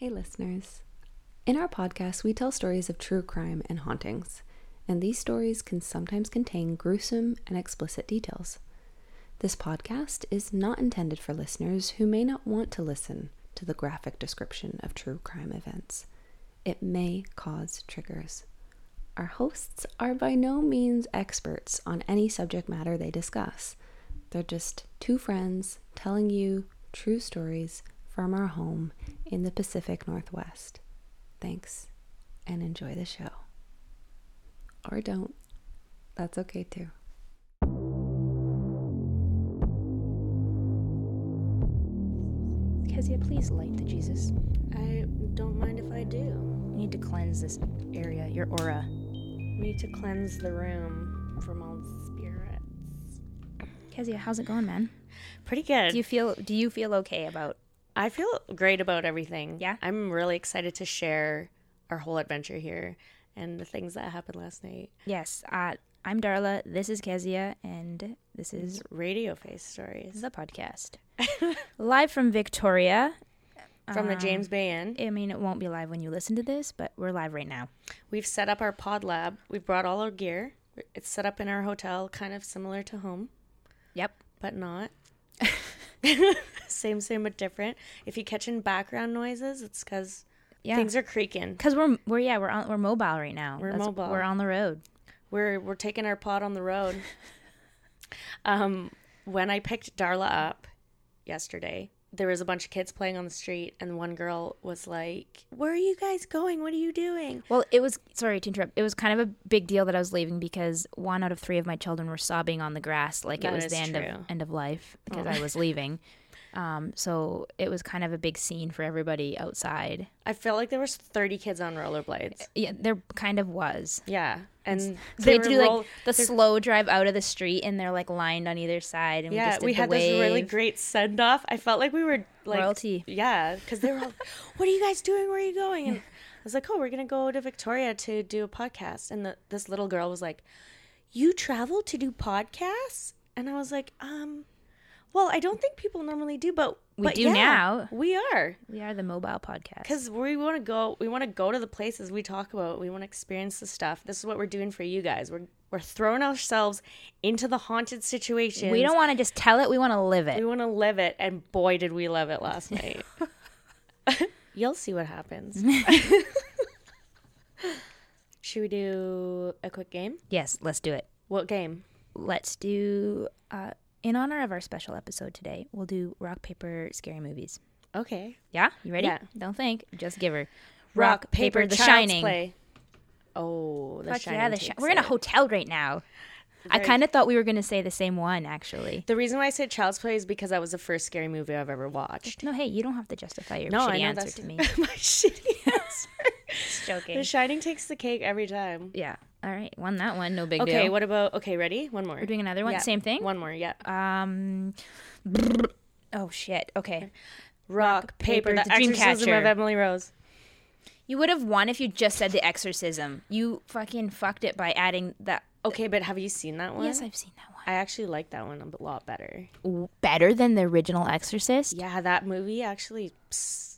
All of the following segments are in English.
Hey, listeners. In our podcast, we tell stories of true crime and hauntings, and these stories can sometimes contain gruesome and explicit details. This podcast is not intended for listeners who may not want to listen to the graphic description of true crime events. It may cause triggers. Our hosts are by no means experts on any subject matter they discuss. They're just two friends telling you true stories from our home in the Pacific Northwest. Thanks and enjoy the show. Or don't. That's okay too. Kezia, please light the Jesus. I don't mind if I do. You need to cleanse this area, your aura. We need to cleanse the room from all the spirits. Kezia, how's it going, man? Pretty good. Do you feel do you feel okay about I feel great about everything. Yeah? I'm really excited to share our whole adventure here and the things that happened last night. Yes, uh, I'm Darla, this is Kezia, and this is Radio Face Stories is the podcast. live from Victoria. from the Um, James Bay Inn. I mean, it won't be live when you listen to this, but we're live right now. We've set up our pod lab. We've brought all our gear. It's set up in our hotel, kind of similar to home, Yep. but not. same, same, but different. If you catch in background noises, it's because Yeah. things are creaking. Cuz we're we're yeah, we're on we're mobile right now. We're That's- mobile. We're on the road. we're we're taking our pod on the road. um, when I picked Darla up yesterday, there was a bunch of kids playing on the street, and one girl was like, "Where are you guys going? What are you doing?" Well, it was sorry to interrupt. It was kind of a big deal that I was leaving because one out of three of my children were sobbing on the grass like That it was the end true. of end of life because Oh. I was leaving. Um, so it was kind of a big scene for everybody outside. I felt like there was thirty kids on rollerblades. Yeah, there kind of was. Yeah, and So they do roll- like the slow drive out of the street, and they're like lined on either side. And we, yeah, we the had this really great send off. I felt like we were like Royalty. Yeah, because they were all, "What are you guys doing? Where are you going?" And I was like, "Oh, we're gonna go to Victoria to do a podcast." And the, this little girl was like, "You travel to do podcasts?" And I was like, "Um, well, I don't think people normally do, but We but do yeah, now. We are We are the mobile podcast. because we want to go. We want to go to the places we talk about. We want to experience the stuff. This is what we're doing for you guys. We're we're throwing ourselves into the haunted situation. we don't want to just tell it; we want to live it. We want to live it, and boy, did we live it last night. You'll see what happens. Should we do a quick game? Yes, let's do it. What game? let's do uh, in honor of our special episode today we'll do rock paper scary movies Okay. yeah you ready Yeah. don't think just give her Rock, paper, the shining Play. Oh, the Fuck shining. yeah, the Shi- we're in a hotel right now i kind of thought we were going to say the same one actually The reason why I said Child's Play is because that was the first scary movie I've ever watched. no hey you don't have to justify your No, shitty answer to me my shitty answer. Just joking the Shining takes the cake every time. yeah all right won that one no big Okay, deal Okay, what about? Okay, ready? One more. we're doing another one Yeah, same thing One more. Yeah. um oh shit okay Rock, paper, paper, the, the Exorcism of Emily Rose. you would have won if you just said the exorcism you fucking fucked it by adding that Okay, but have you seen that one? yes i've seen that one I actually like that one a lot better. better than the original Exorcist. Yeah, that movie actually s-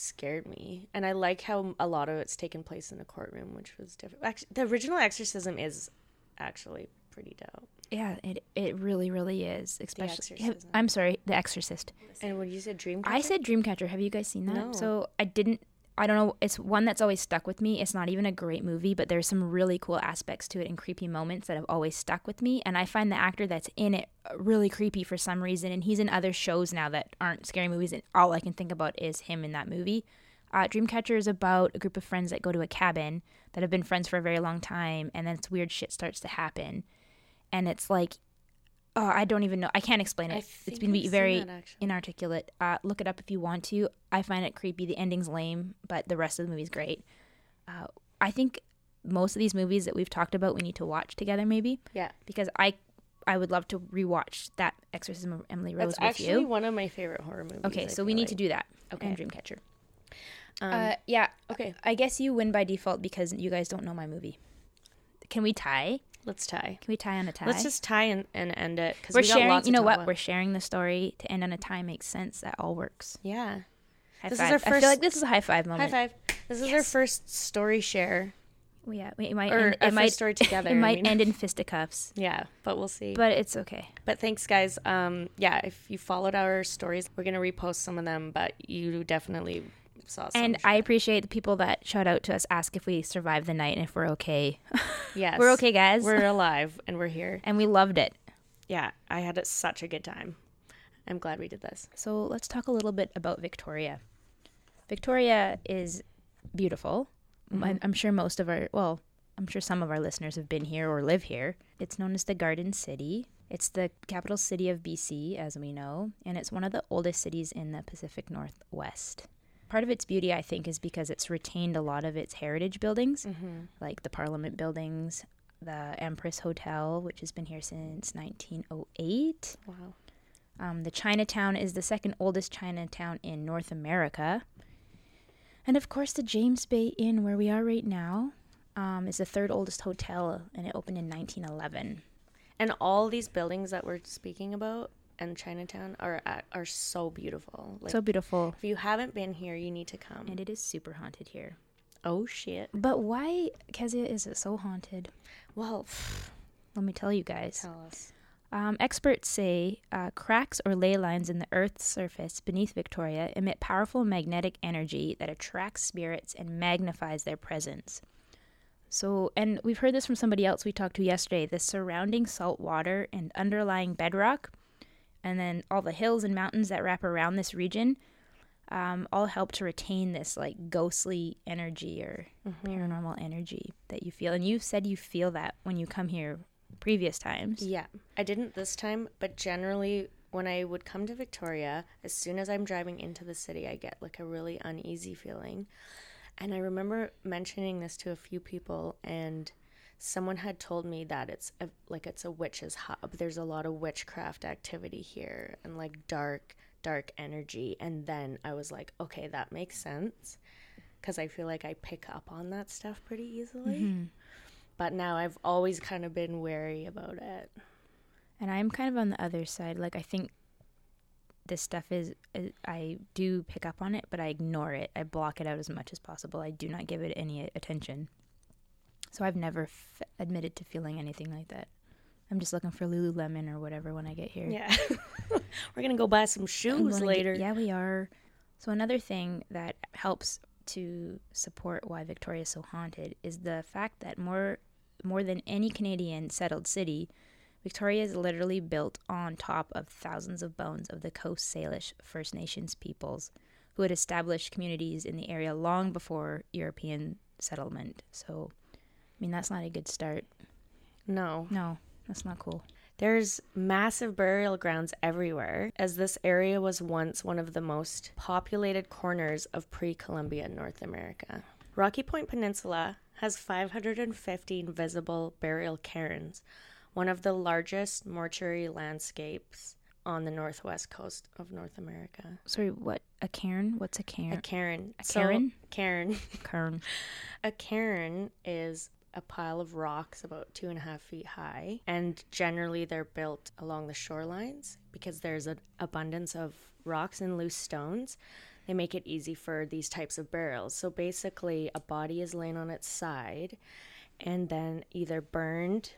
scared me, and I like how a lot of it's taken place in a courtroom, which was different. Actually, the original Exorcism is actually pretty dope. Yeah, it it really really is. Especially, have-. I'm sorry, The Exorcist. And when you said Dreamcatcher, I said Dreamcatcher. Have you guys seen that? No. So I didn't. I don't know. It's one that's always stuck with me. It's not even a great movie, but there's some really cool aspects to it and creepy moments that have always stuck with me. And I find the actor that's in it really creepy for some reason. And he's in other shows now that aren't scary movies. And all I can think about is him in that movie. Uh, Dreamcatcher is about a group of friends that go to a cabin that have been friends for a very long time, and then it's weird shit starts to happen, and it's like, oh, I don't even know. I can't explain it. It's been I've very that, inarticulate. Uh, look it up if you want to. I find it creepy. The ending's lame, but the rest of the movie's great. Uh, I think most of these movies that we've talked about, we need to watch together, maybe yeah, because I, I would love to rewatch that Exorcism of Emily Rose that's with you. actually one of my favorite horror movies. Okay, I so we need like. to do that. Okay. And Dreamcatcher. Um, uh, yeah. okay, I guess you win by default because you guys don't know my movie. Can we tie? Let's tie. Can we tie on a tie? Let's just tie and, and end it because We're we got sharing. You know what? We're sharing the story to end on a tie makes sense. That all works. Yeah. High This is five. our I first- feel like this is a high five moment. High five. This is our first story share. Well, yeah, it might Or end, it might story together, It I might mean. end in fisticuffs, Yeah, but we'll see. but it's okay. But thanks, guys. Um, yeah, if you followed our stories, we're gonna repost some of them. But you definitely saw. And I appreciate the people that shout out to us, ask if we survived the night and if we're okay. yes, we're okay, guys. We're alive and we're here. and we loved it. Yeah, I had such a good time. I'm glad we did this. So let's talk a little bit about Victoria. Victoria is beautiful. Mm-hmm. I'm, I'm sure most of our, well, I'm sure some of our listeners have been here or live here. It's known as the Garden City. It's the capital city of BC, as we know, and it's one of the oldest cities in the Pacific Northwest. Part of its beauty, I think, is because it's retained a lot of its heritage buildings, like the Parliament buildings, the Empress Hotel, which has been here since 1908. Wow. Um, the Chinatown is the second oldest Chinatown in North America. And of course, the James Bay Inn, where we are right now, um, is the third oldest hotel, and it opened in 1911. And all these buildings that we're speaking about and Chinatown are are so beautiful. Like, so beautiful. if you haven't been here, you need to come. And it is super haunted here. oh shit! But why, Kezia, is it so haunted? Well, Let me tell you guys. tell us. Um, experts say uh, cracks or ley lines in the Earth's surface beneath Victoria emit powerful magnetic energy that attracts spirits and magnifies their presence. So, and we've heard this from somebody else we talked to yesterday the surrounding salt water and underlying bedrock, and then all the hills and mountains that wrap around this region. Um, all help to retain this like ghostly energy or paranormal energy that you feel. And you said you feel that when you come here previous times. Yeah, I didn't this time, but generally when I would come to Victoria, as soon as I'm driving into the city, I get like a really uneasy feeling. And I remember mentioning this to a few people and someone had told me that it's a, like it's a witch's hub. There's a lot of witchcraft activity here and like dark dark energy and then I was like, okay, that makes sense cuz I feel like I pick up on that stuff pretty easily. Mm-hmm. But now I've always kind of been wary about it. And I'm kind of on the other side. Like I think this stuff is is- I do pick up on it, but I ignore it. I block it out as much as possible. I do not give it any attention. So I've never f- admitted to feeling anything like that. I'm just looking for Lululemon or whatever when I get here. Yeah. We're going to go buy some shoes gonna get- later. yeah, we are. So another thing that helps to support why Victoria is so haunted is the fact that more more than any Canadian settled city, Victoria is literally built on top of thousands of bones of the Coast Salish First Nations peoples who had established communities in the area long before European settlement. So, mean, that's not a good start. No. No, that's not cool. There's massive burial grounds everywhere, as this area was once one of the most populated corners of pre Columbia North America. Rocky Point Peninsula has 515 visible burial cairns, one of the largest mortuary landscapes on the northwest coast of North America. Sorry, what? A cairn? What's a cairn? A cairn. A So- cairn? cairn. cairn. A cairn is a pile of rocks about two and a half feet high, and generally they're built along the shorelines because there's an abundance of rocks and loose stones. They make it easy for these types of burials. So basically, a body is laying on its side and then either burned,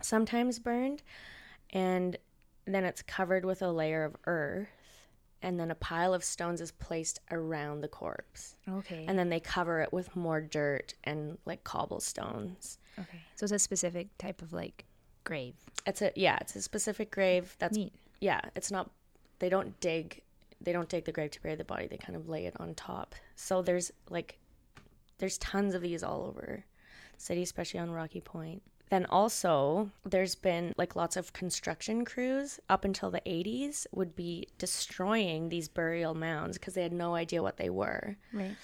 sometimes burned, and then it's covered with a layer of earth. And then a pile of stones is placed around the corpse Okay. and then they cover it with more dirt and like cobblestones. Okay. So it's a specific type of like grave. It's a yeah, it's a specific grave. That's Neat. yeah. It's not. They don't dig. They don't dig the grave to bury the body. They kind of lay it on top. So there's like, there's tons of these all over the city, especially on Rocky Point. Then also, there's been like lots of construction crews up until the 80s would be destroying these burial mounds because they had no idea what they were. Right.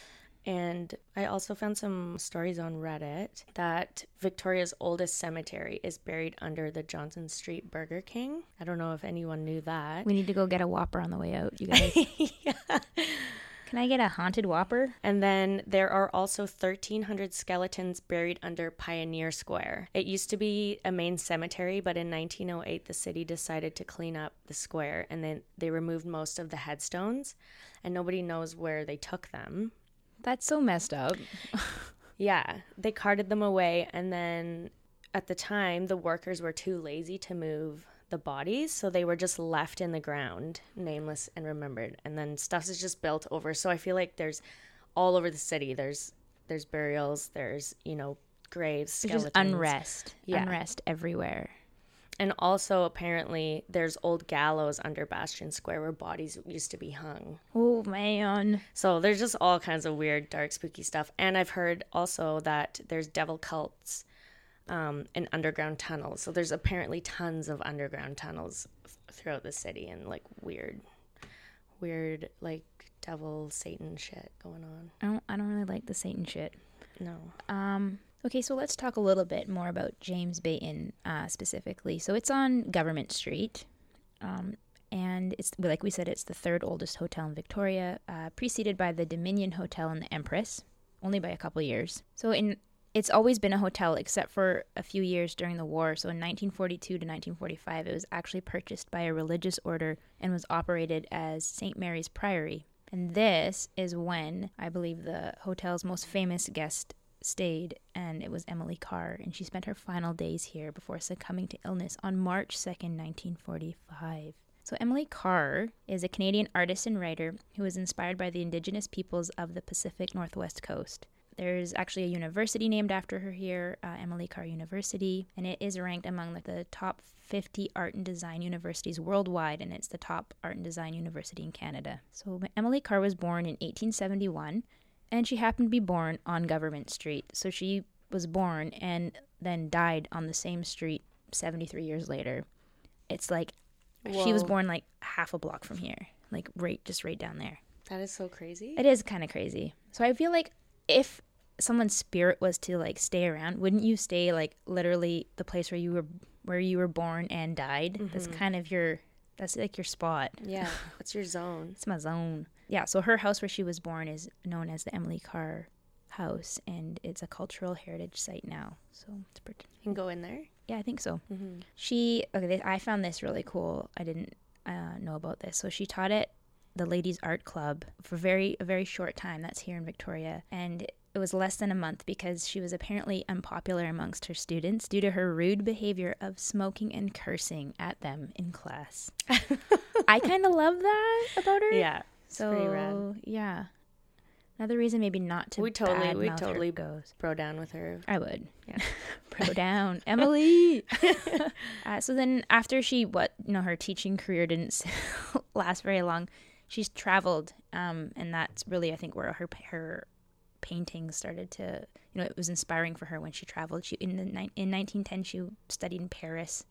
And I also found some stories on Reddit that Victoria's oldest cemetery is buried under the Johnson Street Burger King. I don't know if anyone knew that. We need to go get a Whopper on the way out, you guys. Can I get a haunted whopper? And then there are also 1,300 skeletons buried under Pioneer Square. It used to be a main cemetery, but in 1908, the city decided to clean up the square and then they removed most of the headstones, and nobody knows where they took them. That's so messed up. Yeah, they carted them away, and then at the time, the workers were too lazy to move the bodies, so they were just left in the ground, nameless and remembered. And then stuff is just built over. So I feel like there's all over the city. There's there's burials. There's you know graves. There's just unrest. Yeah. Unrest everywhere. And also apparently there's old gallows under Bastion Square where bodies used to be hung. Oh man. So there's just all kinds of weird, dark, spooky stuff. And I've heard also that there's devil cults um, in underground tunnels. So there's apparently tons of underground tunnels th- throughout the city and like weird, weird like devil Satan shit going on. I don't I don't really like the Satan shit. No. Um, okay, so let's talk a little bit more about James Bay Inn uh, specifically. So it's on Government Street, um, and it's like we said, it's the third oldest hotel in Victoria, uh, preceded by the Dominion Hotel and the Empress, only by a couple years. So in it's always been a hotel except for a few years during the war. So in 1942 to 1945, it was actually purchased by a religious order and was operated as St. Mary's Priory. And this is when I believe the hotel's most famous guest stayed, and it was Emily Carr, and she spent her final days here before succumbing to illness on March 2nd, 1945. So, Emily Carr is a Canadian artist and writer who was inspired by the indigenous peoples of the Pacific Northwest coast. There's actually a university named after her here, uh, Emily Carr University, and it is ranked among like, the top 50 art and design universities worldwide, and it's the top art and design university in Canada. So, Emily Carr was born in 1871, and she happened to be born on Government Street. So, she was born and then died on the same street 73 years later. It's like she was born like half a block from here, like right, just right down there. That is so crazy. It is kind of crazy. So I feel like if someone's spirit was to like stay around, wouldn't you stay like literally the place where you were where you were born and died? That's kind of your that's like your spot. yeah, it's your zone. It's my zone. Yeah, so her house where she was born is known as the Emily Carr House and it's a cultural heritage site now. So it's pretty You can go in there. yeah, I think so. She okay. This, I found this really cool. I didn't uh, know about this. So she taught at the Ladies Art Club for very a very short time. That's here in Victoria, and it was less than a month because she was apparently unpopular amongst her students due to her rude behavior of smoking and cursing at them in class. I kind of love that about her. Yeah, So yeah, another reason maybe not to We totally- we totally- goes. Bro down with her. I would. Yeah. Pro down, Emily. uh, so then, after she, what you know, her teaching career didn't last very long. She's traveled, um, and that's really, I think, where her her paintings started to, you know, it was inspiring for her when she traveled. She in the ni- in 1910 she studied in Paris.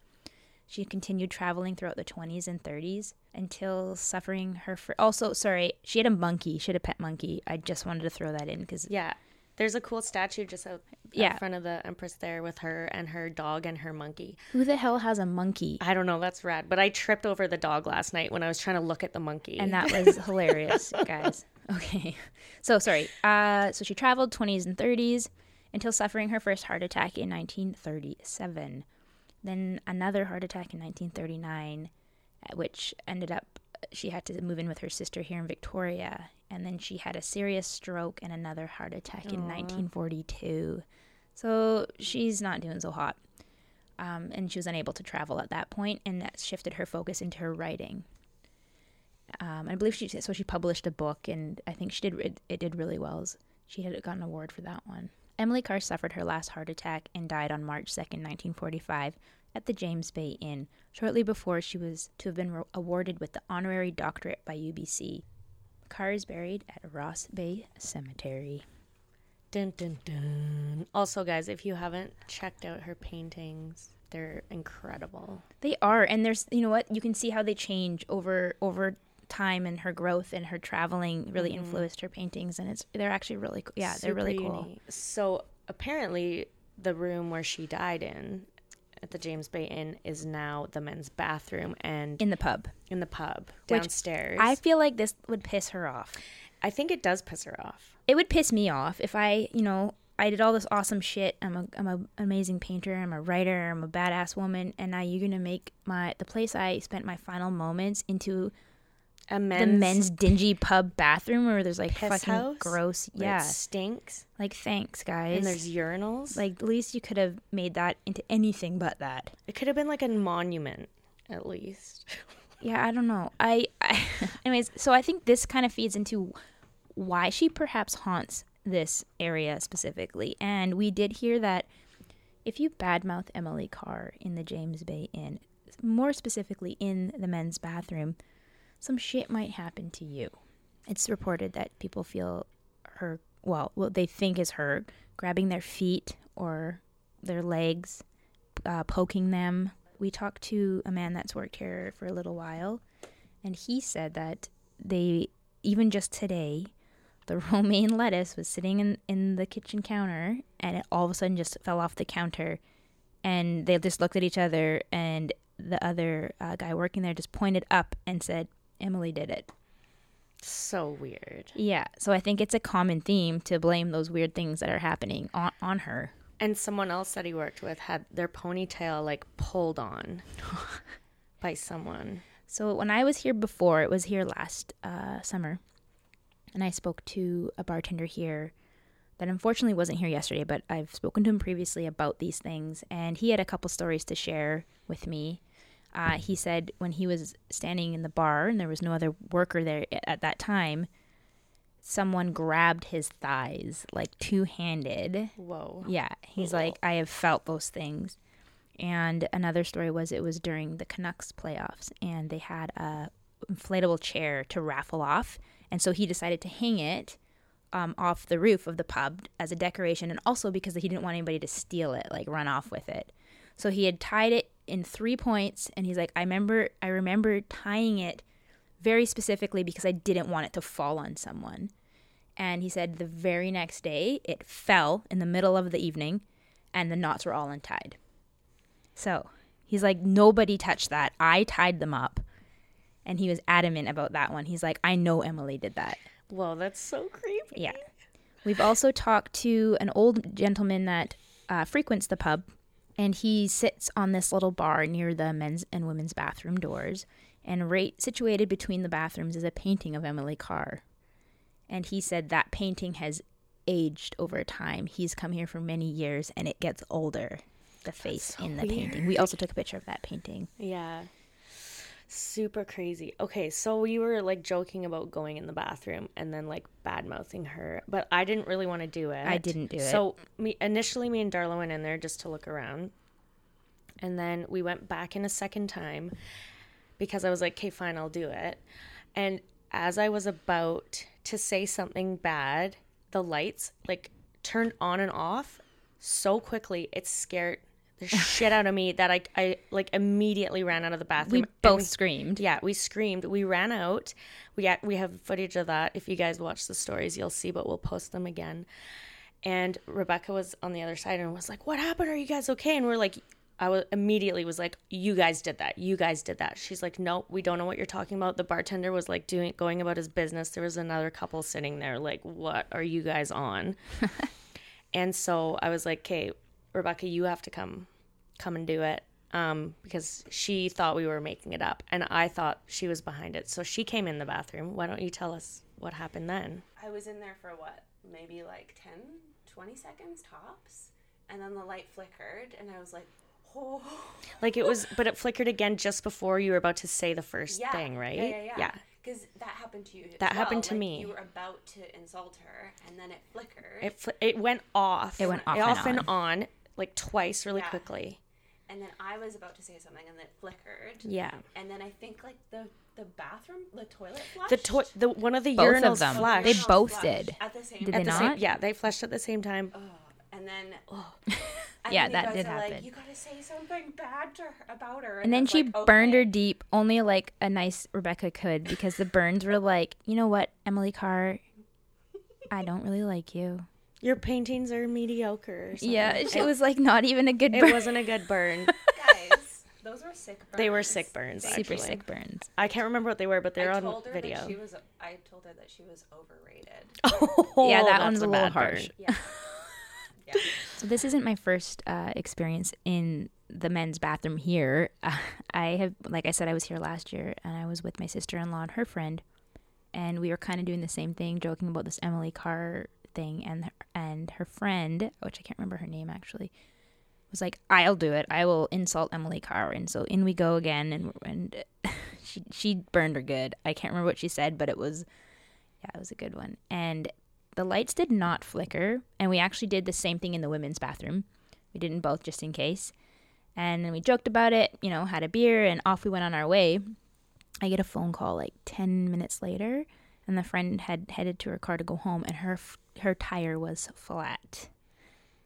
She continued traveling throughout the 20s and 30s until suffering her. Fir- also, sorry, she had a monkey. She had a pet monkey. I just wanted to throw that in because Yeah. There's a cool statue just out Yeah. front of the Empress there with her and her dog and her monkey. who the hell has a monkey? I don't know, that's rad. But I tripped over the dog last night when I was trying to look at the monkey. and that was hilarious, guys. Okay, so sorry. Uh, so she traveled 20s and 30s until suffering her first heart attack in 1937. Then another heart attack in 1939, uh, which ended up she had to move in with her sister here in Victoria. And then she had a serious stroke and another heart attack in 1942. So she's not doing so hot. Um, and she was unable to travel at that point, and that shifted her focus into her writing um, I believe she so she published a book, and I think she did it, it did really well. She had gotten an award for that one. Emily Carr suffered her last heart attack and died on March second, nineteen forty five, at the James Bay Inn, shortly before she was to have been ro- awarded with the honorary doctorate by UBC. Carr is buried at Ross Bay Cemetery. Dun, dun, dun. Also, guys, if you haven't checked out her paintings, they're incredible. They are, and there's you know what you can see how they change over over time and her growth and her traveling really mm-hmm. influenced her paintings and it's they're actually really cool. yeah they're really cool unique. So apparently, the room where she died in at the James Bay Inn is now the men's bathroom and in the pub in the pub Which downstairs. I feel like this would piss her off. I think it does piss her off. it would piss me off if I, you know, I did all this awesome shit. I'm a I'm a, an amazing painter. I'm a writer. I'm a badass woman, and now you're gonna make my the place I spent my final moments into men's, the men's dingy pub bathroom where there's like piss fucking house gross. where it Yeah, stinks, like thanks guys. and there's urinals. like at least you could have made that into anything but that. it could have been like a monument, at least. Yeah, I don't know. I, I anyways, so I think this kind of feeds into why she perhaps haunts this area specifically. And we did hear that if you badmouth Emily Carr in the James Bay Inn, more specifically in the men's bathroom, some shit might happen to you. It's reported that people feel her, well, what they think is her, grabbing their feet or their legs, uh, poking them. We talked to a man that's worked here for a little while, and he said that they, even just today, the romaine lettuce was sitting in, in the kitchen counter and it all of a sudden just fell off the counter. And they just looked at each other, and the other uh, guy working there just pointed up and said, Emily did it. So weird. Yeah, so I think it's a common theme to blame those weird things that are happening on, on her. And someone else that he worked with had their ponytail like pulled on by someone. So when I was here before, it was here last uh, summer, and I spoke to a bartender here that unfortunately wasn't here yesterday, but I've spoken to him previously about these things, and he had a couple stories to share with me. Uh, he said when he was standing in the bar and there was no other worker there at that time, someone grabbed his thighs like two handed. Whoa. Yeah, he's like, I have felt those things. And another story was it was during the Canucks playoffs, and they had a inflatable chair to raffle off, and so he decided to hang it um, off the roof of the pub as a decoration, and also because he didn't want anybody to steal it, like run off with it. So he had tied it in three points, and he's like, I remember, I remember tying it very specifically because I didn't want it to fall on someone. And he said the very next day it fell in the middle of the evening and the knots were all untied. So he's like, nobody touched that. I tied them up. And he was adamant about that one. He's like, I know Emily did that. well that's so creepy. Yeah. We've also talked to an old gentleman that uh, frequents the pub, and he sits on this little bar near the men's and women's bathroom doors. And right situated between the bathrooms is a painting of Emily Carr. And he said that painting has aged over time. He's come here for many years, and it gets older. The face so in the painting. We also took a picture of that painting. Yeah. Super crazy. Okay, so we were like joking about going in the bathroom and then like bad mouthing her, but I didn't really want to do it. I didn't do it. So me initially, me and Darla went in there just to look around, and then we went back in a second time because I was like, "Okay, fine, I'll do it." And as I was about to say something bad, the lights like turned on and off so quickly it scared the shit out of me that I, I like immediately ran out of the bathroom. We both screamed. yeah, we screamed. We ran out. We got, we have footage of that. If you guys watch the stories, you'll see, but we'll post them again. And Rebecca was on the other side and was like, "What happened? Are you guys okay?" And we're like, I was immediately was like, "You guys did that. You guys did that." She's like, "No, we don't know what you're talking about." The bartender was like doing going about his business. There was another couple sitting there like, "What are you guys on?" and so I was like, "Okay, Rebecca, you have to come come and do it." Um, because she thought we were making it up and I thought she was behind it. So she came in the bathroom. Why don't you tell us what happened then? I was in there for what? Maybe like 10, 20 seconds tops. And then the light flickered, and I was like, oh. Like it was, but it flickered again just before you were about to say the first Yeah. thing, right? Yeah, yeah, yeah. Yeah. Because that happened to you. as That happened to Like, me. You were about to insult her, and then it flickered. It fl- it went off. It went off and off and on. on, like twice, really Yeah. quickly. and then I was about to say something, and then it flickered. Yeah. And then I think like the the bathroom, the toilet flushed. The to- the one of the Both urinals of them. flushed. They both flushed did. at the same Did time. they the same- yeah, they flushed at the same time. Oh, and then oh. Oh. Yeah, and then that did are Like, happen. you gotta say something bad to her about her. And I then she like, burned her deep, only like a nice Rebecca could, because the burns were like, you know what, Emily Carr, I don't really like you. Your paintings are mediocre. Or something. Yeah, it was like not even a good Burn. it wasn't a good burn. guys. Those were sick burns. They were sick burns. Super actually. sick burns. I can't remember what they were, but they're I on told her video. That she was, I told her that she was overrated. oh, yeah, that one's a the little bad burn. harsh. Yeah. yeah. So this isn't my first uh, experience in the men's bathroom here. Uh, I have, like I said, I was here last year, and I was with my sister-in-law and her friend, and we were kind of doing the same thing, joking about this Emily Carr thing, and and her friend, which I can't remember her name actually, was like, "I'll do it. I will insult Emily Carr." And so in we go again, and and she she burned her good. I can't remember what she said, but it was, yeah, it was a good one. And the lights did not flicker, and we actually did the same thing in the women's bathroom. We didn't both just in case. And then we joked about it, you know, had a beer, and off we went on our way. I get a phone call like 10 minutes later, and the friend had headed to her car to go home, and her f- her tire was flat.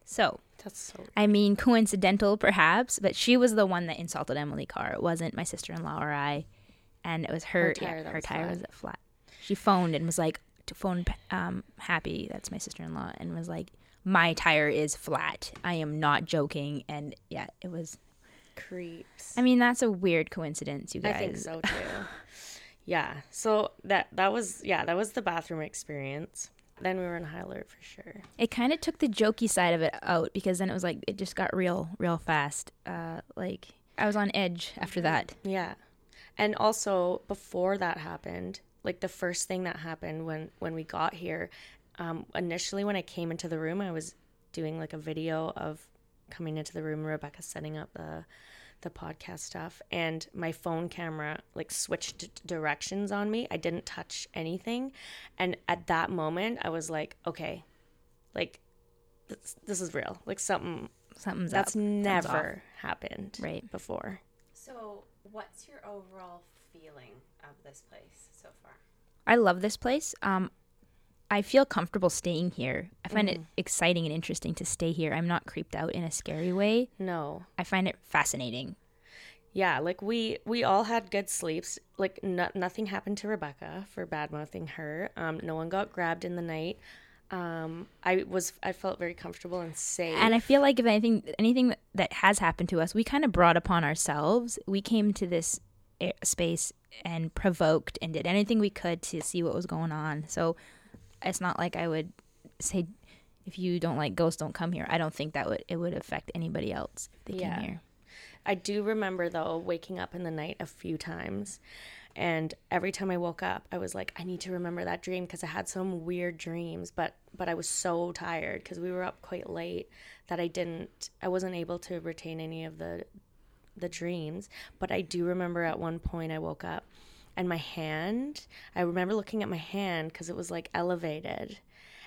So, That's so. I mean, coincidental perhaps, but she was the one that insulted Emily Carr. It wasn't my sister in law or I. And it was her, Her tire that her was tire flat. was flat. She phoned and was like, to phone um, Happy, that's my sister in law, and was like, my tire is flat. I am not joking. And yeah, it was, creeps. I mean, that's a weird coincidence, you guys. I think so too. yeah. So that that was yeah that was the bathroom experience. Then we were in high alert for sure. It kind of took the jokey side of it out because then it was like, it just got real, real fast. Uh, like, I was on edge after that. Yeah. And also before that happened, like the first thing that happened when when we got here, um, initially when I came into the room, I was doing like a video of coming into the room, Rebecca setting up the the podcast stuff, and my phone camera like switched directions on me. I didn't touch anything, and at that moment, I was like, okay, like this, this is real. Like something Something's that's up. Never happened Right. before. So, what's your overall feeling of this place so far? I love this place. Um, I feel comfortable staying here. I find it exciting and interesting to stay here. I'm not creeped out in a scary way. No. I find it fascinating. Yeah, like we we all had good sleeps. Like no, nothing happened to Rebecca for bad mouthing her. Um, no one got grabbed in the night. Um, I was I felt very comfortable and safe. And I feel like if anything anything that- has happened to us, we kind of brought upon ourselves. We came to this space and provoked and did anything we could to see what was going on. So it's not like I would say if you don't like ghosts don't come here. I don't think that would it would affect anybody else if they Yeah. came here. I do remember though waking up in the night a few times, and every time I woke up, I was like, I need to remember that dream because I had some weird dreams. But but I was so tired because we were up quite late that I didn't I wasn't able to retain any of the the dreams. But I do remember at one point I woke up and my hand, I remember looking at my hand because it was like elevated.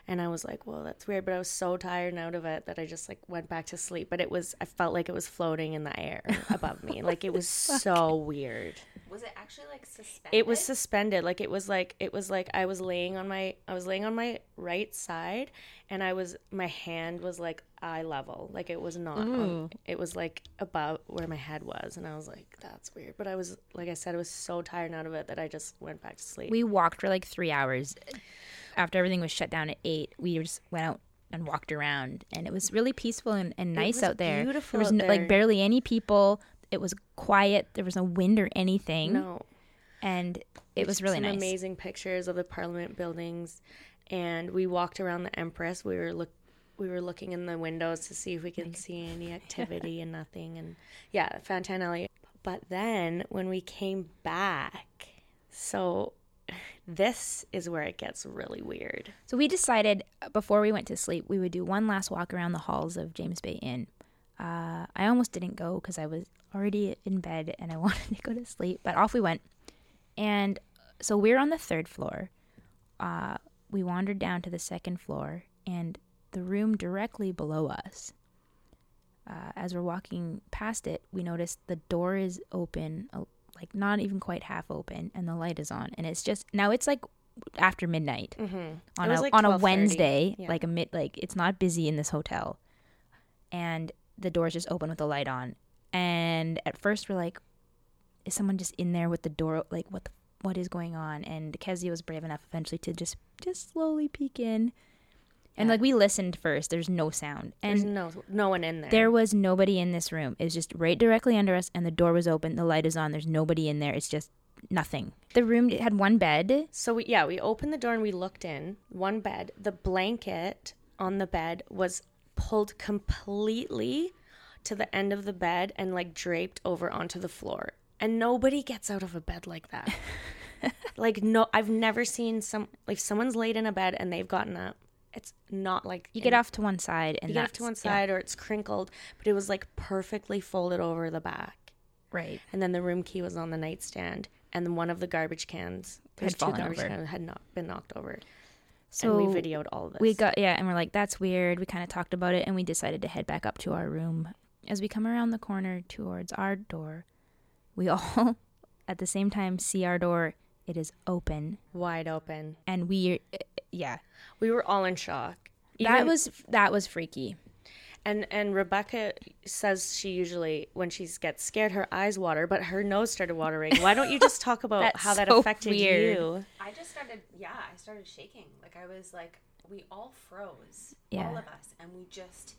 And I was like, "Well, that's weird," but I was so tired and out of it that I just like went back to sleep. But it was, I felt like it was floating in the air above me. Like it was so weird. Was it actually like suspended? It was suspended. Like it was like it was like I was laying on my I was laying on my right side, and I was my hand was like eye level. Like it was not. On, it was like about where my head was, and I was like, "That's weird." But I was like I said, I was so tired and out of it that I just went back to sleep. We walked for like three hours. After everything was shut down at eight, we just went out and walked around, and it was really peaceful and, and nice out there. beautiful there was out no, like barely any people. It was quiet. There was no wind or anything, no, and it was really some nice. amazing pictures of the Parliament buildings, and we walked around the Empress. We were look we were looking in the windows to see if we could see any activity and nothing. And yeah, Fan Tan Alley. But then when we came back, so this is where it gets really weird. So we decided uh, before we went to sleep, we would do one last walk around the halls of James Bay Inn. Uh, I almost didn't go because I was already in bed and I wanted to go to sleep, but off we went. And so we're on the third floor. Uh, we wandered down to the second floor, and the room directly below us. Uh, as we're walking past it, we noticed the door is open, uh, like not even quite half open, and the light is on. And it's just now it's like after midnight Mm-hmm. on a like on a Wednesday, Yeah. like a mid like it's not busy in this hotel, and the doors just open with the light on. And at first we're like, is someone just in there with the door? Like what the, what is going on? And Kezia was brave enough eventually to just just slowly peek in, And Yeah. like we listened first. There's no sound. There's And no no one in there. there was nobody in this room. It was just right directly under us and the door was open. The light is on. There's nobody in there. It's just nothing. The room had one bed. So we, yeah, we opened the door and we looked in. One bed. The blanket on the bed was pulled completely to the end of the bed and like draped over onto the floor. And nobody gets out of a bed like that. like no, I've never seen some like someone's laid in a bed and they've gotten up. It's not like You get off to one side and You get off to one yeah, side or it's crinkled, but it was like perfectly folded over the back. right. And then the room key was on the nightstand, and then one of the garbage cans Had fallen two garbage over. cans had not been knocked over. So and we videoed all of this. we got yeah, and we're like, that's weird. We kind of talked about it, and we decided to head back up to our room. As we come around the corner towards our door, we all at the same time see our door. It is open, wide open. and we, eh, eh, yeah, We were all in shock. that was that was freaky. and and Rebecca says she usually when she gets scared her eyes water, but her nose started watering. Why don't you just talk about how that so affected weird. you? I just started, yeah, I started shaking. Like I was like, we all froze, Yeah. all of us, and we just,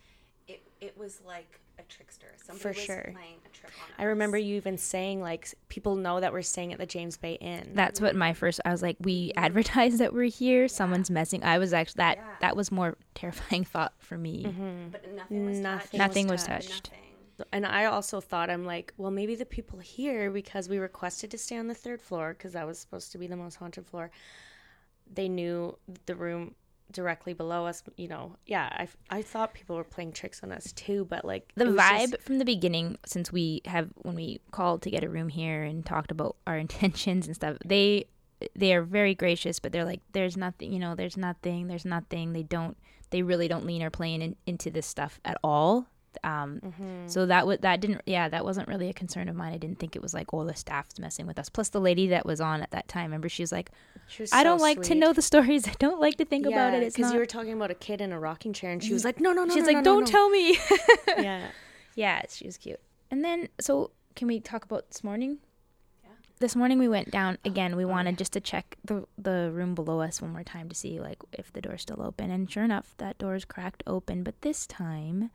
it, it was like a trickster. Somebody For was sure. playing a trick on us. I remember you even saying like people know that we're staying at the James Bay Inn. That's what my first. I was like, we mm-hmm. advertise that we're here. Someone's messing. I was actually that Yeah. that was more terrifying thought for me. Mm-hmm. but nothing was Nothing touched. Nothing was touched. touched. Nothing. and I also thought I'm like, well, maybe the people here because we requested to stay on the third floor because that was supposed to be the most haunted floor. They knew the room directly below us. You know, yeah. I, I thought people were playing tricks on us too, but like the vibe just- from the beginning since we have when we called to get a room here and talked about our intentions and stuff they they are very gracious but they're like there's nothing you know there's nothing there's nothing they don't they really don't lean or play in, into this stuff at all um Mm-hmm. so that was that didn't yeah that wasn't really a concern of mine i didn't think it was like oh the staff's messing with us plus the lady that was on at that time remember she was like she was i so don't like to know the stories i don't like to think about it it's because not you were talking about a kid in a rocking chair, and she was mm. like, "No, no, no." she's no, like no, no, don't tell me. Yeah, Yeah, she was cute. And then, so can we talk about this morning? Yeah. This morning we went down oh, again. We oh, wanted just to check the the room below us one more time to see like if the door's still open. And sure enough, that door is cracked open. But this time,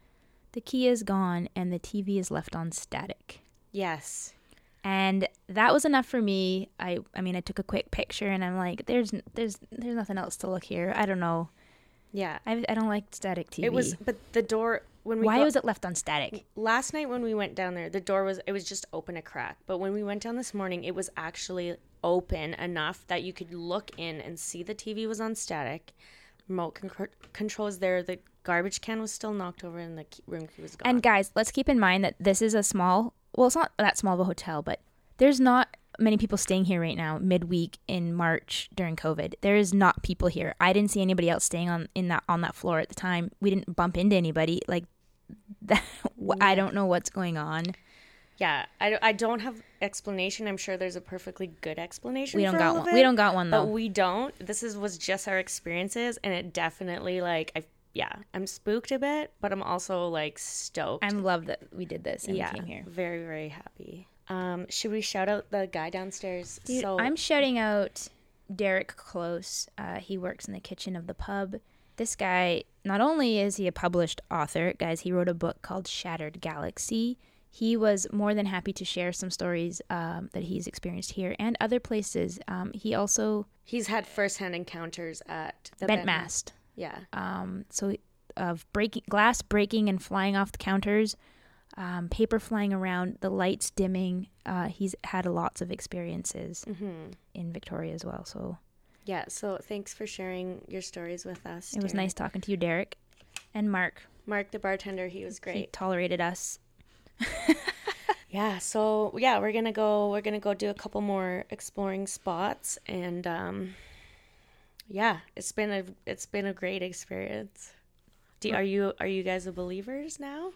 the key is gone and the TV is left on static. yes. And that was enough for me. I I mean, I took a quick picture and I'm like, there's there's there's nothing else to look here. I don't know. Yeah, I I don't like static TV. it was. But the door when we Why got- was it left on static? last night when we went down there the door was it was just open a crack but when we went down this morning it was actually open enough that you could look in and see the tv was on static remote con- control was there the garbage can was still knocked over and the key- room key was gone And guys, let's keep in mind that this is a small, well, it's not that small of a hotel, but there's not many people staying here right now midweek in March during COVID. There is not people here. I didn't see anybody else staying on in that on that floor at the time. We didn't bump into anybody. Like that, I don't know what's going on. yeah I, I don't have explanation i'm sure there's a perfectly good explanation We don't got one. of We don't got one but though. we don't this is was just our experiences and it definitely like i yeah i'm spooked a bit but i'm also like stoked I'm love that we did this and yeah, we came here. very very happy. Um, should we shout out the guy downstairs? Dude, so I'm shouting out Derek Close. Uh, he works in the kitchen of the pub. This guy, not only is he a published author, guys, he wrote a book called Shattered Galaxy. He was more than happy to share some stories um, that he's experienced here and other places. Um, he also he's had firsthand encounters at the bent Bent- mast. Yeah, Um, so of breaking glass breaking and flying off the counters, um, paper flying around, the lights dimming. Uh, he's had lots of experiences in Victoria as well. So yeah. So thanks for sharing your stories with us. It was nice talking to you, Derek. And Mark. Mark, the bartender, he was great. He tolerated us. Yeah. So yeah, we're gonna go. We're gonna go do a couple more exploring spots, and um, yeah, it's been a it's been a great experience. Do, are you are you guys a believers now?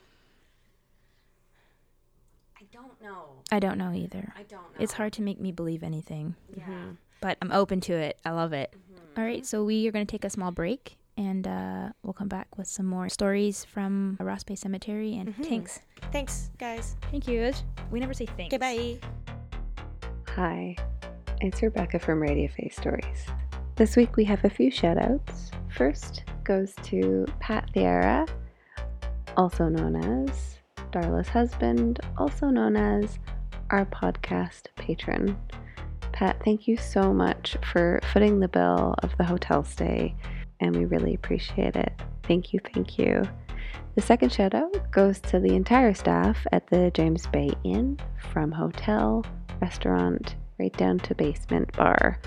I don't know. I don't know either. I don't know. It's hard to make me believe anything, Yeah. Mm-hmm. but I'm open to it. I love it. Mm-hmm. All right, so we are going to take a small break and uh, we'll come back with some more stories from Ross Bay Cemetery and mm-hmm. thanks. Thanks, guys. Thank you. We never say thanks. Goodbye. Hi, it's Rebecca from Radio Face Stories. This week we have a few shout outs. First, goes to Pat Thiera, also known as Darla's husband, also known as our podcast patron. Pat, thank you so much for footing the bill of the hotel stay, and we really appreciate it. Thank you, thank you. The second shout out goes to the entire staff at the James Bay Inn, from hotel, restaurant, right down to basement bar.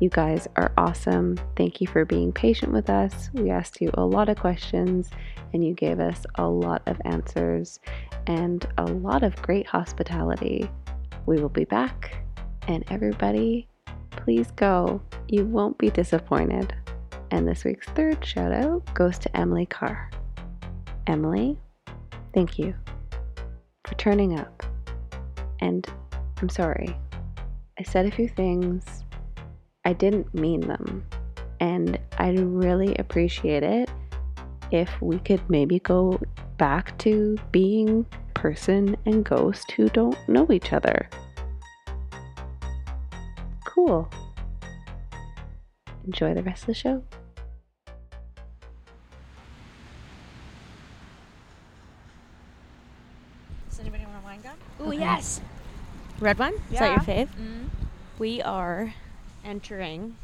You guys are awesome. Thank you for being patient with us. We asked you a lot of questions and you gave us a lot of answers and a lot of great hospitality. We will be back, and everybody, please go. You won't be disappointed. And this week's third shout out goes to Emily Carr. Emily, thank you for turning up. And I'm sorry. I said a few things, I didn't mean them. And I'd really appreciate it if we could maybe go back to being person and ghost who don't know each other. Cool. Enjoy the rest of the show. Does anybody want a wine gun? Oh yes. Red one? Is that your Yeah. fave? Mm-hmm. We are entering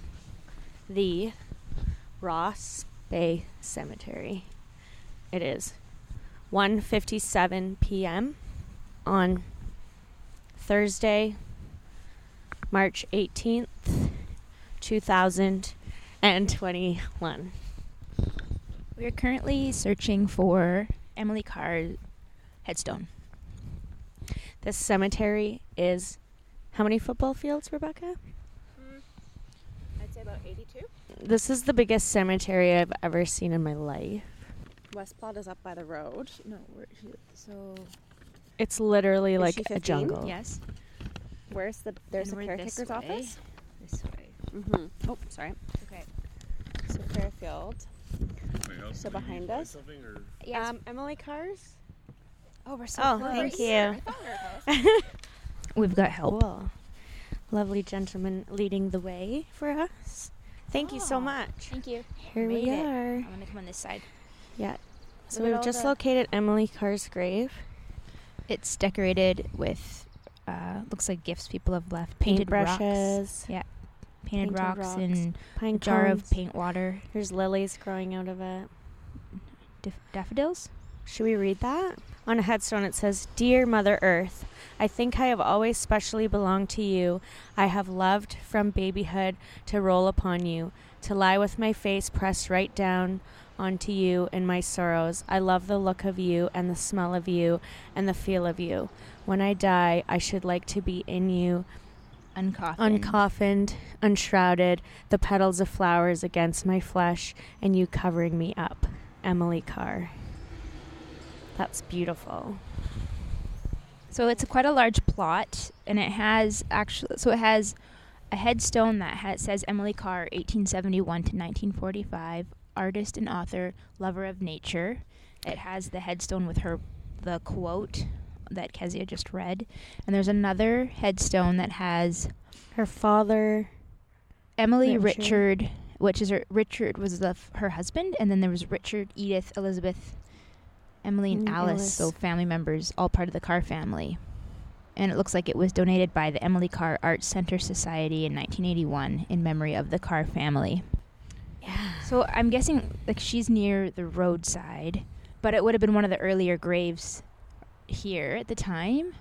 the Ross Bay Cemetery. It is 1:57 p.m. on Thursday, March 18th, 2021. We are currently searching for Emily Carr headstone. This cemetery is how many football fields, Rebecca? I'd say about 82. This is the biggest cemetery I've ever seen in my life. West Plot is up by the road. No, we're, so It's literally Is like a jungle. yes. Where's the there's And the we're this caretaker's office? This way. Mm-hmm. Oh, sorry. Okay. So Fairfield. So behind us. Yes. Um, Emily Carr's. oh, we're so close. Oh, close. thank you. We've got help. Cool. Lovely gentleman leading the way for us. Thank you so Oh, much. Thank you. Here we it. are. I'm gonna come on this side. Yeah. So we've just located Emily Carr's grave. It's decorated with uh, looks like gifts people have left. Painted rocks. brushes, Painted, painted rocks, rocks, and pine a jar of paint water. There's lilies growing out of it. Dif- daffodils. Should we read that? On a headstone, it says, Dear Mother Earth, I think I have always specially belonged to you. I have loved from babyhood to roll upon you, to lie with my face pressed right down onto you in my sorrows. I love the look of you and the smell of you and the feel of you. When I die, I should like to be in you, Uncoffined. uncoffined, unshrouded, the petals of flowers against my flesh, and you covering me up. Emily Carr. That's beautiful. So it's a quite a large plot, and it has actually so it has a headstone that has, says Emily Carr, 1871 to 1945, artist and author, lover of nature. It has the headstone with her the quote that Kezia just read, and there's another headstone that has Her father. Emily Richard. Richard, which is her, Richard was the, f- her husband, and then there was Richard, Edith, Elizabeth, Emily, and Mm, Alice, Alice. so family members, all part of the Carr family. And it looks like it was donated by the Emily Carr Arts Center Society in 1981 in memory of the Carr family. Yeah. So I'm guessing like she's near the roadside, but it would have been one of the earlier graves here at the time.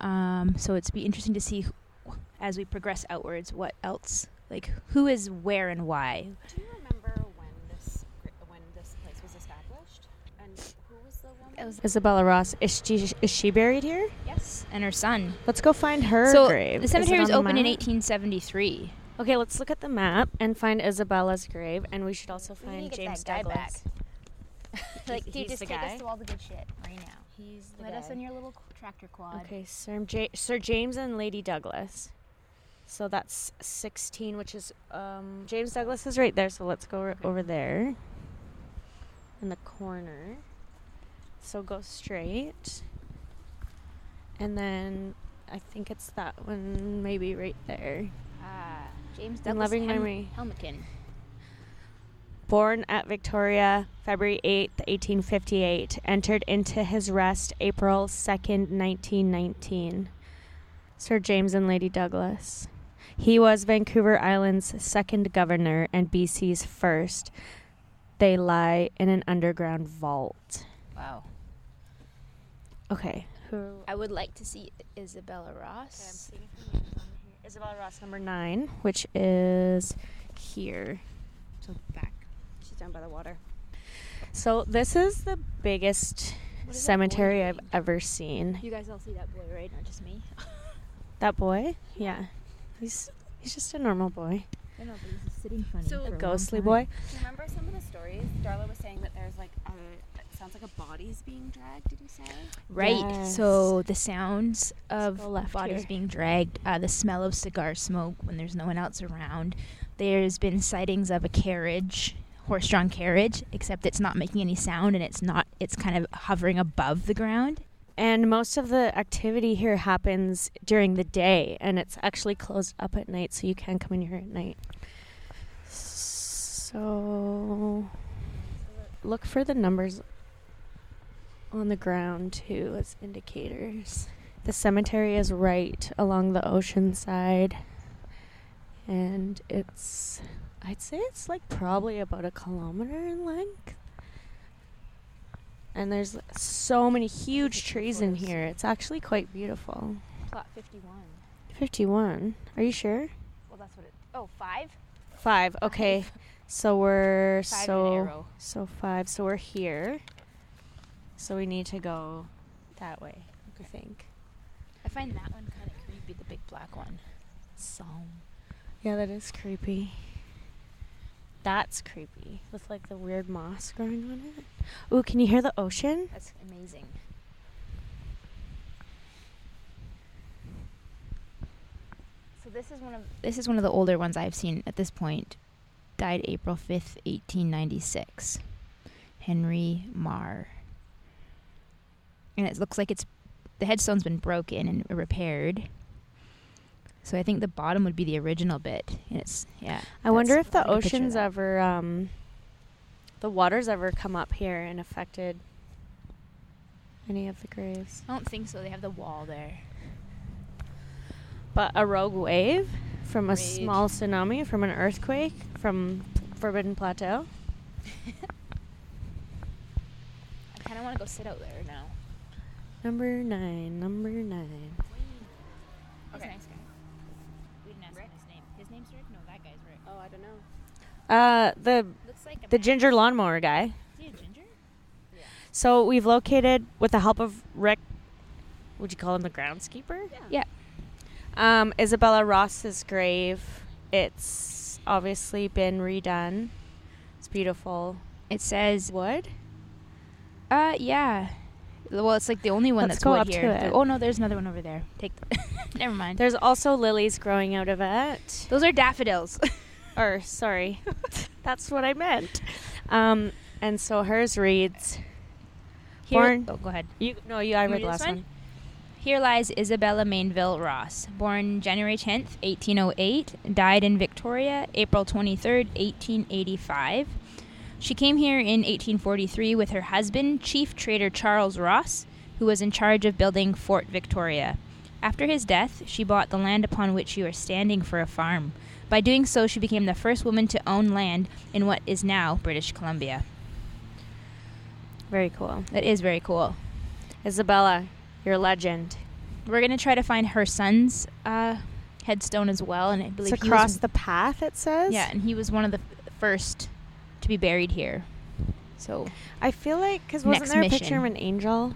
Um, so it's be interesting to see wh- as we progress outwards what else, like who is where and why. Do you remember when this when this place was established? And who was the woman? It was Isabella Ross. Is she, is she buried here? yes, and her son. Let's go find her so grave. the cemetery was on opened in 1873. Okay, let's look at the map and find Isabella's grave, and we should also We need find James that guy Douglas. back. like, He's- dude, he's just the take guy? us to all the good shit right now. He's the Let us guy. on your little tractor quad. Okay, Sir, J- Sir James and Lady Douglas. So that's 16, which is um, James Douglas is right there. So let's go r- over there in the corner. So go straight, and then I think it's that one, maybe right there. Ah, James Douglas loving Hem- memory. Helmcken. Born at Victoria, February 8th, 1858. Entered into his rest April 2nd, 1919. Sir James and Lady Douglas. He was Vancouver Island's second governor and BC's first. They lie in an underground vault. Wow. Okay. Who? I would like to see Isabella Ross. Isabella Ross, number nine, which is here. So back. She's down by the water. So this is the biggest What is that cemetery I've ever seen. You guys all see that boy, right? Not just me. That boy? Yeah. He's he's just a normal boy. I know, but he's sitting funny. So- for A long ghostly time. boy. Do you remember some of the stories? Darla was saying that there's like a, it sounds like a body's being dragged. Did you say? Right. Yes. So the sounds of go left bodies here. being dragged, uh, the smell of cigar smoke when there's no one else around. There's been sightings of a carriage, horse-drawn carriage, except it's not making any sound and it's not. It's kind of hovering above the ground. And most of the activity here happens during the day, and it's actually closed up at night, so you can come in here at night. So, look for the numbers on the ground too as indicators. The cemetery is right along the ocean side, and it's, I'd say it's like probably about a kilometer in length. And there's so many huge trees in here. It's actually quite beautiful. Plot 51. 51. Are you sure? Well, that's what it. Oh, five. Five. Okay. So we're Five so so five. So we're here. So we need to go that way. I think. I find that one kind of creepy. The big black one. Psalm. Yeah, that is creepy. That's creepy with like the weird moss growing on it. Ooh, can you hear the ocean? That's amazing. So this is one of this is one of the older ones I've seen at this point. Died April fifth, eighteen ninety six. Henry Marr. And it looks like it's the headstone's been broken and repaired. So I think the bottom would be the original bit. And it's yeah. I wonder if the I'll take a picture of ocean's ever um the water's ever come up here and affected any of the graves. I don't think so. They have the wall there. But a rogue wave from a small tsunami, from an earthquake, from Forbidden Plateau. I kind of want to go sit out there. Number nine, number nine. He's Okay. a nice guy. We didn't ask him his name. His name's Rick? No, that guy's Rick. Oh, I don't know. Uh, the Looks like a the man. ginger lawnmower guy. Is he a ginger? Yeah. So we've located, with the help of Rick, would you call him the groundskeeper? Yeah. Yeah. Um, Isabella Ross's grave. It's obviously been redone. It's beautiful. It says, Wood? uh, yeah. Well, it's like the only one Let's that's go up to here. it. Oh no, there's another one over there. Take. The Never mind. There's also lilies growing out of it. Those are daffodils. Or, sorry. That's what I meant. Um, and so hers reads, Here, Born- oh, go ahead. you, no, you, I read read the last one? one. Here lies Isabella Mainville Ross, born January 10th, 1808, died in Victoria, April 23rd, 1885. She came here in 1843 with her husband, Chief Trader Charles Ross, who was in charge of building Fort Victoria. After his death, she bought the land upon which you are standing for a farm. By doing so, she became the first woman to own land in what is now British Columbia. Very cool. That is very cool. Isabella, you're a legend. We're gonna try to find her son's uh, headstone as well, and I It's believe he across was, the path, it says. yeah, and he was one of the first to be buried here. So I feel like because wasn't there a picture of an angel?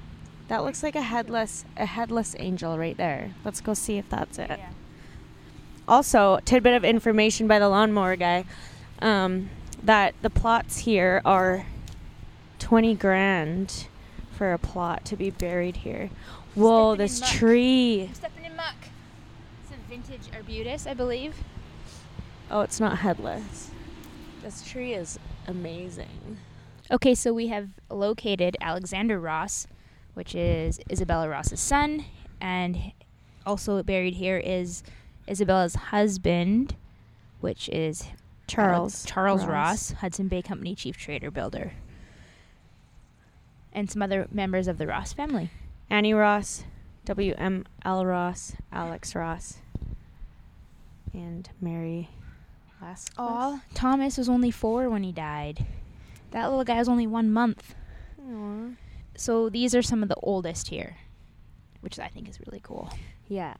That looks like a headless a headless angel right there. Let's go see if that's it. Also, tidbit of information by the lawnmower guy, um, that the plots here are twenty grand for a plot to be buried here. Whoa, Stepping this muck. tree. I'm stepping in muck. It's a vintage arbutus, I believe. Oh, it's not headless. This tree is amazing. Okay, so we have located Alexander Ross, which is Isabella Ross's son, and also buried here is Isabella's husband, which is Charles. Charles Ross. Ross. Hudson Bay Company chief trader builder. And some other members of the Ross family. Annie Ross, W.M.L. Ross, Alex Ross, and Mary Lasclas. Aw, Thomas was only four when he died. That little guy was only one month. Aw. So these are some of the oldest here, which I think is really cool. Yeah.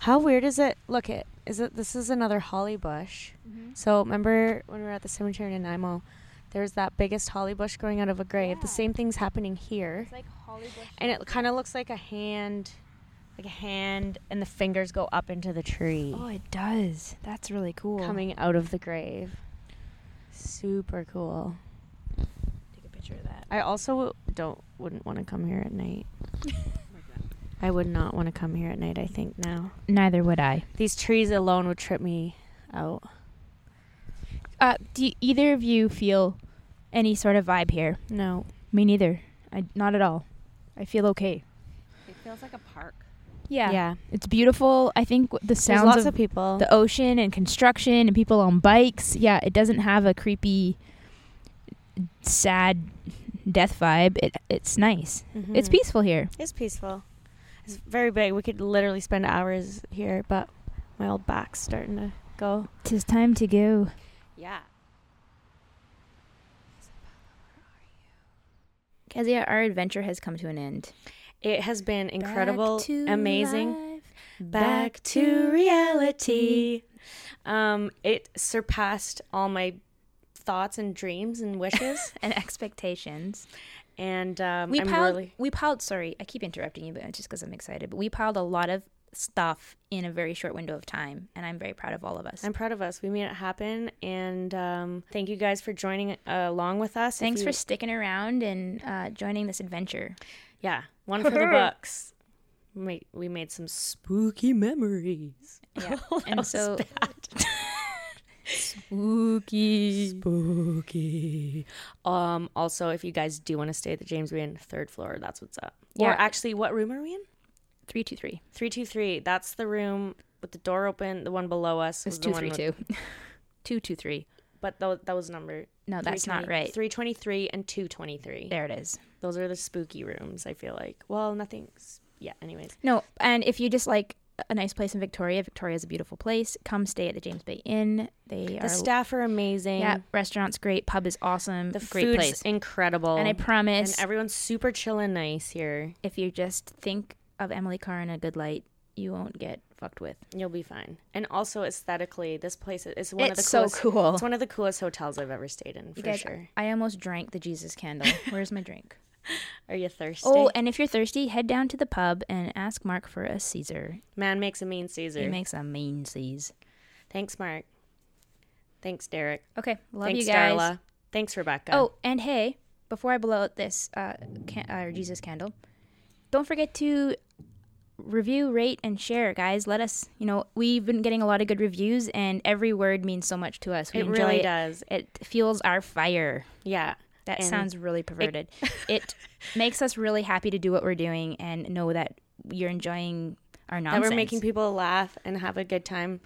How weird is it? Look it. Is it this is another holly bush. Mm-hmm. So remember when we were at the cemetery in Nanaimo, there's that biggest holly bush growing out of a grave. The same thing's happening here. It's like Hollywood. And it kind of looks like a hand like a hand and the fingers go up into the tree Oh, it does. That's really cool. coming out of the grave. Super cool. Take a picture of that. I also don't wouldn't want to come here at night. I would not want to come here at night, I think now. Neither would I. These trees alone would trip me out. Uh, do y- either of you feel any sort of vibe here? No. Me neither. I not at all. I feel okay. It feels like a park. Yeah. Yeah. It's beautiful. I think the There's sounds lots of, of, people. the ocean and construction and people on bikes. Yeah, it doesn't have a creepy, sad death vibe. It it's nice. It's Mhm. peaceful here. It's peaceful. It's very big. We could literally spend hours here, but my old back's starting to go. Tis time to go. Yeah. Kezia, our adventure has come to an end. It has been incredible, Back amazing. life, Back to reality. Um, it surpassed all my thoughts and dreams and wishes, and expectations. and um, we I'm piled. really We piled. Sorry, I keep interrupting you, but just because I'm excited. But we piled a lot of stuff in a very short window of time, and I'm very proud of all of us. I'm proud of us. We made it happen, and um, thank you guys for joining uh, along with us. Thanks you- for sticking around and uh, joining this adventure. Yeah, one for the books. We we made some spooky memories. Yeah, and so bad. spooky. spooky. Um. Also, if you guys do want to stay at the James in third floor, that's what's up. Yeah. Or actually, what room are we in? Three two three. Three two three. That's the room with the door open. The one below us was the two one three two. Two two three. But that, that was number. No, that's not right. Three twenty three and two twenty three. There it is. Those are the spooky rooms. I feel like. Well, nothing's. Yeah. Anyways. No, and if you just like a nice place in Victoria, Victoria's a beautiful place. Come stay at the James Bay Inn. They The are staff are amazing. yeah, restaurant's great, pub is awesome, The great food's place. incredible. And I and promise, everyone's super chill and nice here. if you just think of Emily Carr in a good light, you won't get fucked with. You'll be fine. And also aesthetically, this place is one of the It's so coolest. cool. It's one of the coolest hotels I've ever stayed in for guys, sure. I almost drank the Jesus candle. Where's my drink? Are you thirsty? Oh, and if you're thirsty, head down to the pub and ask Mark for a Caesar. man makes a mean Caesar. He makes a mean Caesar. Thanks, Mark. Thanks, Derek. Okay, love Thanks, you guys. Darla. Thanks, Rebecca. Oh, and hey, before I blow out this uh, can- uh, Jesus candle, don't forget to review, rate, and share, guys. Let us, you know, we've been getting a lot of good reviews, and every word means so much to us. We it really it. does. It fuels our fire. Yeah. That And sounds really perverted. It, makes us really happy to do what we're doing and know that you're enjoying our nonsense. That we're making people laugh and have a good time.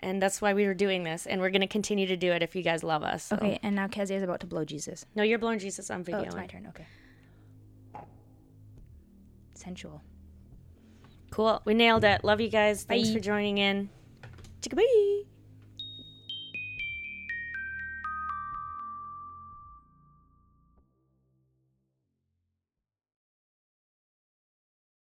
And that's why we were doing this. And we're going to continue to do it if you guys love us. so. Okay, and now Kezia is about to blow Jesus. No, you're blowing Jesus on video. Oh, it's my turn. Okay. Sensual. Cool. We nailed it. Love you guys. Thanks Bye. for joining in. Chicka bye.